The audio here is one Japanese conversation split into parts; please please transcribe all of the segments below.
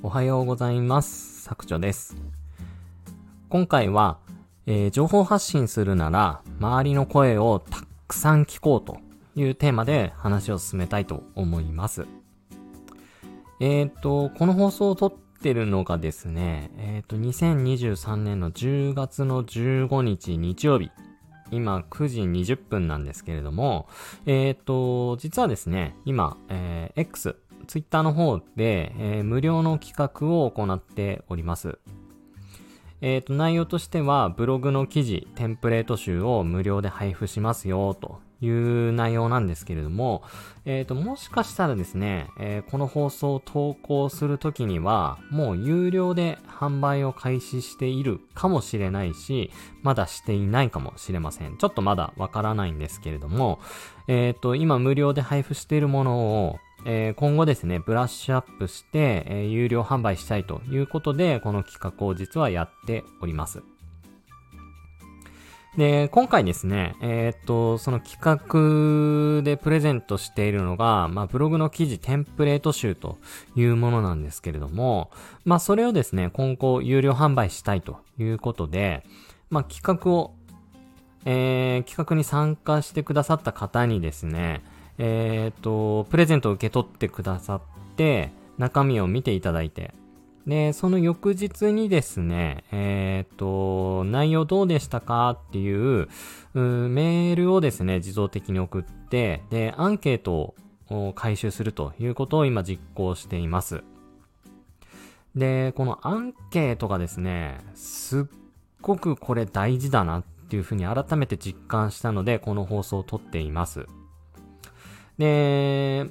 おはようございます。作長です。今回は、えー、情報発信するなら、周りの声をたくさん聞こうというテーマで話を進めたいと思います。えっ、と、この放送を撮ってるのがですね、えっ、と、2023年の10月の15日日曜日。今9時20分なんですけれども、えっ、と、実はですね、今、え X、ツイッターの方で、えー、無料の企画を行っております。えっ、ー、と、内容としては、ブログの記事、テンプレート集を無料で配布しますよ、という内容なんですけれども、えっ、ー、と、もしかしたらですね、えー、この放送を投稿するときには、もう有料で販売を開始しているかもしれないし、まだしていないかもしれません。ちょっとまだわからないんですけれども、えっ、と、今無料で配布しているものを、えー、今後ですね、ブラッシュアップして、えー、有料販売したいということで、この企画を実はやっております。で、今回ですね、えー、っと、その企画でプレゼントしているのが、まあ、ブログの記事テンプレート集というものなんですけれども、まあ、それをですね、今後有料販売したいということで、まあ、企画を、えー、企画に参加してくださった方にですね、えっ、と、プレゼントを受け取ってくださって、中身を見ていただいて、で、その翌日にですね、えっ、と、内容どうでしたかっていうう、メールをですね、自動的に送って、で、アンケートを回収するということを今実行しています。で、このアンケートがですね、すっごくこれ大事だなっていうふうに改めて実感したので、この放送を撮っています。で、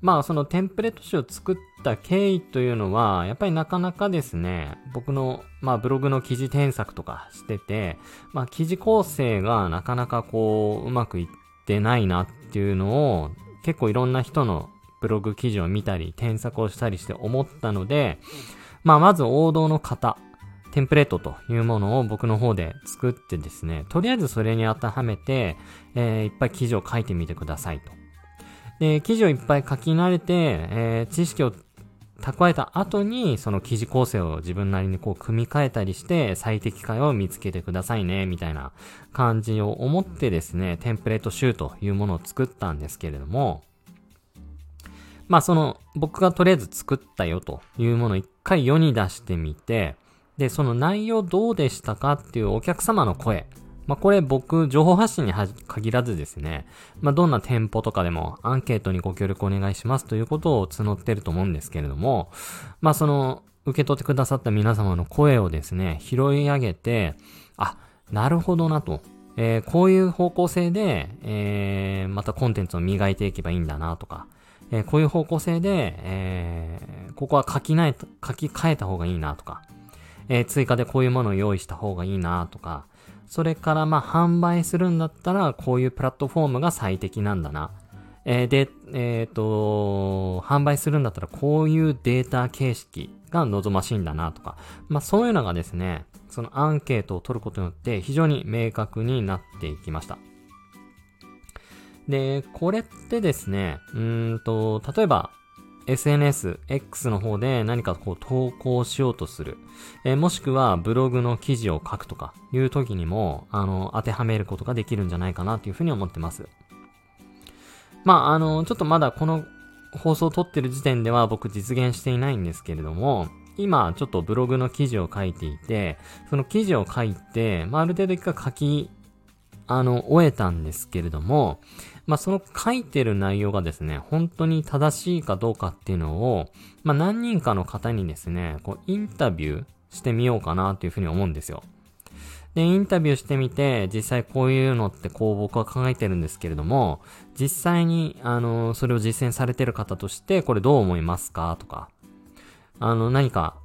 まあそのテンプレート集を作った経緯というのは、やっぱりなかなかですね、僕の、まあブログの記事添削とかしてて、まあ記事構成がなかなかこう、うまくいってないなっていうのを、結構いろんな人のブログ記事を見たり、添削をしたりして思ったので、まあまず王道の型、テンプレートというものを僕の方で作ってですね、とりあえずそれに当てはめて、えー、いっぱい記事を書いてみてくださいと。で、記事をいっぱい書き慣れて、えー、知識を蓄えた後に、その記事構成を自分なりにこう組み替えたりして、最適解を見つけてくださいね、みたいな感じを思ってですね、テンプレート集というものを作ったんですけれども、まあその、僕がとりあえず作ったよというものを一回世に出してみて、で、その内容どうでしたかっていうお客様の声、まあ、これ僕、情報発信に限らずですね、まあ、どんな店舗とかでもアンケートにご協力お願いしますということを募ってると思うんですけれども、まあ、その、受け取ってくださった皆様の声をですね、拾い上げて、あ、なるほどなと。えー、こういう方向性で、えー、またコンテンツを磨いていけばいいんだなとか、えー、こういう方向性で、えー、ここは書きない、書き換えた方がいいなとか、えー、追加でこういうものを用意した方がいいなとか、それからまあ販売するんだったらこういうプラットフォームが最適なんだな。えー、で、えっ、ー、と、販売するんだったらこういうデータ形式が望ましいんだなとか。まあそういうのがですね、そのアンケートを取ることによって非常に明確になっていきました。で、これってですね、うんと、例えば、SNS、X の方で何かこう投稿しようとする。えー、もしくはブログの記事を書くとかいう時にも、あの、当てはめることができるんじゃないかなというふうに思ってます。まあ、あの、ちょっとまだこの放送を撮ってる時点では僕実現していないんですけれども、今ちょっとブログの記事を書いていて、その記事を書いて、まあ、ある程度一回書き、あの、終えたんですけれども、まあ、その書いてる内容がですね、本当に正しいかどうかっていうのを、まあ、何人かの方にですね、こう、インタビューしてみようかなというふうに思うんですよ。で、インタビューしてみて、実際こういうのってこう僕は考えてるんですけれども、実際に、あの、それを実践されてる方として、これどう思いますかとか、あの、何か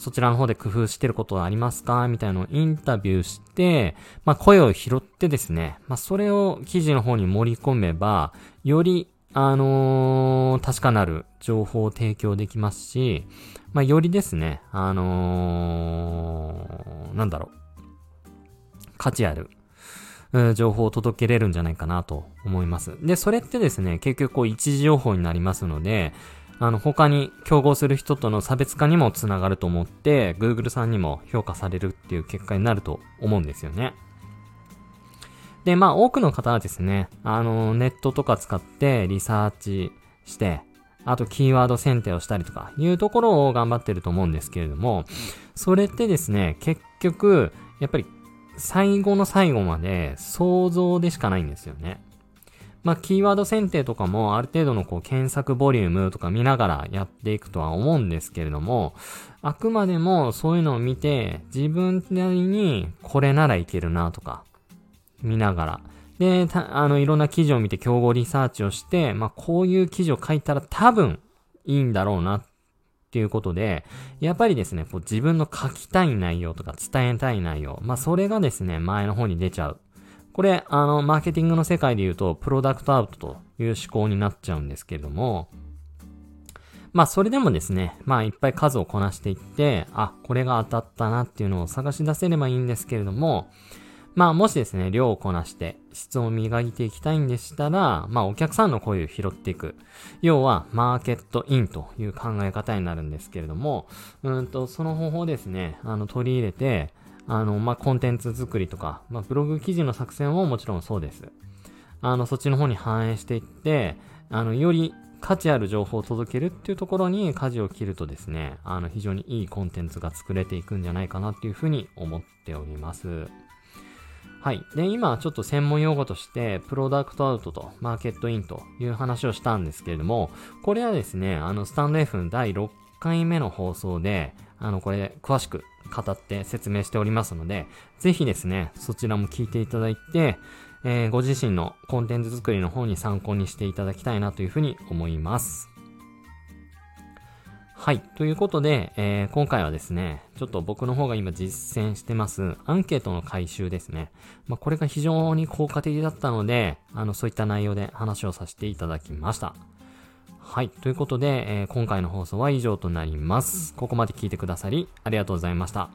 そちらの方で工夫してることはありますか？みたいなのをインタビューして、まあ、声を拾ってですね、まあ、それを記事の方に盛り込めば、より、あのー、確かなる情報を提供できますし、まあ、よりですね、あのー、なんだろう、価値ある、情報を届けれるんじゃないかなと思います。で、それってですね、結局こう一時情報になりますので、あの、他に競合する人との差別化にもつながると思って、Google さんにも評価されるっていう結果になると思うんですよね。で、まあ、多くの方はですね、あの、ネットとか使ってリサーチして、あとキーワード選定をしたりとかいうところを頑張ってると思うんですけれども、それってですね、結局、やっぱり最後の最後まで想像でしかないんですよね。まあ、キーワード選定とかもある程度のこう検索ボリュームとか見ながらやっていくとは思うんですけれども、あくまでもそういうのを見て自分なりにこれならいけるなとか見ながら。で、あの、いろんな記事を見て競合リサーチをして、まあ、こういう記事を書いたら多分いいんだろうなっていうことで、やっぱりですね、こう自分の書きたい内容とか伝えたい内容、まあ、それがですね、前の方に出ちゃう。これ、あの、マーケティングの世界で言うと、プロダクトアウトという思考になっちゃうんですけれども、まあ、それでもですね、まあ、いっぱい数をこなしていって、あ、これが当たったなっていうのを探し出せればいいんですけれども、まあ、もしですね、量をこなして質を磨いていきたいんでしたら、まあ、お客さんの声を拾っていく。要は、マーケットインという考え方になるんですけれども、うんと、その方法ですね、あの、取り入れて、あの、まあ、コンテンツ作りとか、まあ、ブログ記事の作戦ももちろんそうです。あの、そっちの方に反映していって、あの、より価値ある情報を届けるっていうところに舵を切るとですね、あの、非常にいいコンテンツが作れていくんじゃないかなっていうふうに思っております。はい。で、今ちょっと専門用語として、プロダクトアウトとマーケットインという話をしたんですけれども、これはですね、あの、スタンド F の第6回目の放送で、あの、これ、詳しく語って説明しておりますので、ぜひですね、そちらも聞いていただいて、えー、ご自身のコンテンツ作りの方に参考にしていただきたいなというふうに思います。はい。ということで、えー、今回はですね、ちょっと僕の方が今実践してます、アンケートの回収ですね。まあ、これが非常に効果的だったので、あの、そういった内容で話をさせていただきました。はい。ということで、えー、今回の放送は以上となります。ここまで聞いてくださり、ありがとうございました。